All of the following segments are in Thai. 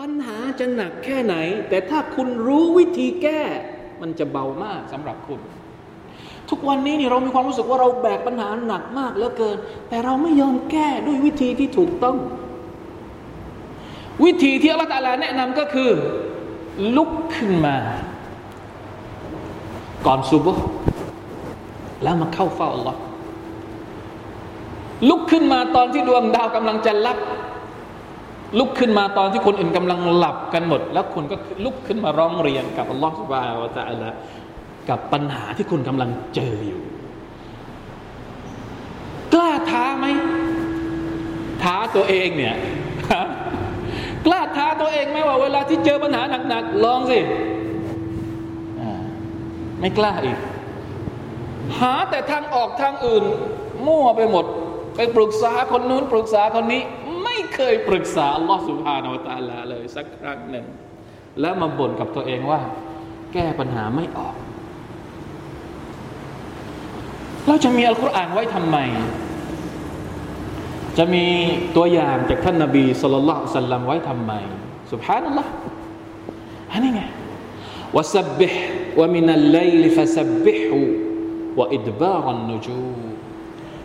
ปัญหาจะหนักแค่ไหน แต่ถ้าคุณรู้วิธีแก้ มันจะเบามากสำหรับคุณ ทุกวันนี้นี่เรามีความรู้สึกว่าเราแบกปัญหาหนักมากเหลือเกิน แต่เราไม่ยอมแก้ด้วยวิธีที่ถูกต้อง วิธีที่อัลลอฮฺตาลาแนะนำก็คือ ลุกขึ้นมา ก่อนซุบฮ์แล้วมาเข้าเฝ้าอัลลอฮ์ลุกขึ้นมาตอนที่ดวงดาวกำลังจะลับ ลุกขึ้นมาตอนที่คนอื่นกำลังหลับกันหมด แล้วคุณก็ลุกขึ้นมาร้องเรียนกับอัลลอฮ์สุบฮานวะตะอัลากับปัญหาที่คุณกำลังเจออยู่ กล้าท้าไหมท้าตัวเองเนี่ยกล้าท้าตัวเองไหมว่าเวลาที่เจอปัญหาหนักๆลองสิไม่กล้าอีก หาแต่ทางออกทางอื่น มั่วไปหมด ไปปรึกษาคนนู้นปรึกษาคนนี้ เคยปรึกษาอัลลอฮฺสุบฮานาวตาลาเลยสักครั้งหนึ่ง แล้วมาบ่นกับตัวเองว่า แก้ปัญหาไม่ออก เราจะมีอัลกุรอานไว้ทำไม จะมีตัวอย่างจากท่านนาบีสุลต่านสัลลัมไว้ทำไมสุบฮานัลลอฮ์อันนี้ไงวะสับบิฮ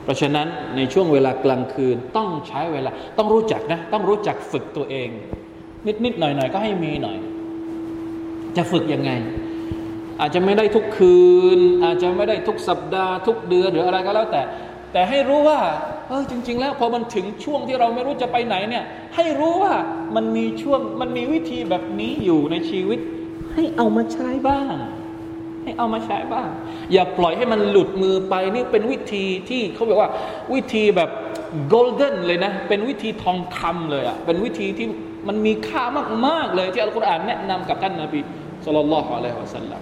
เพราะฉะนั้นในช่วงเวลากลางคืนต้องใช้เวลา ต้องรู้จักนะต้องรู้จักฝึกตัวเอง นิดนิดหน่อยหน่อยก็ให้มีหน่อย จะฝึกยังไง อาจจะไม่ได้ทุกคืน อาจจะไม่ได้ทุกสัปดาห์ ทุกเดือนหรืออะไรก็แล้วแต่ แต่ให้รู้ว่าเออจริง ๆ แล้วพอมันถึงช่วงที่เราไม่รู้จะไปไหนเนี่ย ให้รู้ว่ามันมีช่วงมันมีวิธีแบบนี้อยู่ในชีวิต ให้เอามาใช้บ้าง ให้เอามาใช้บ้าง อย่าปล่อยให้มันหลุดมือไปนี่เป็นวิธีที่เขาบอกว่าวิธีแบบโกลเด้นเลยนะ เป็นวิธีทองคำเลยอะ่ะเป็นวิธีที่มันมีค่ามากๆเลยที่อัลกุรอานแนะนำกับท่านนาบีสุลต่านละฮ์อะลัยฮิวะสัลลัม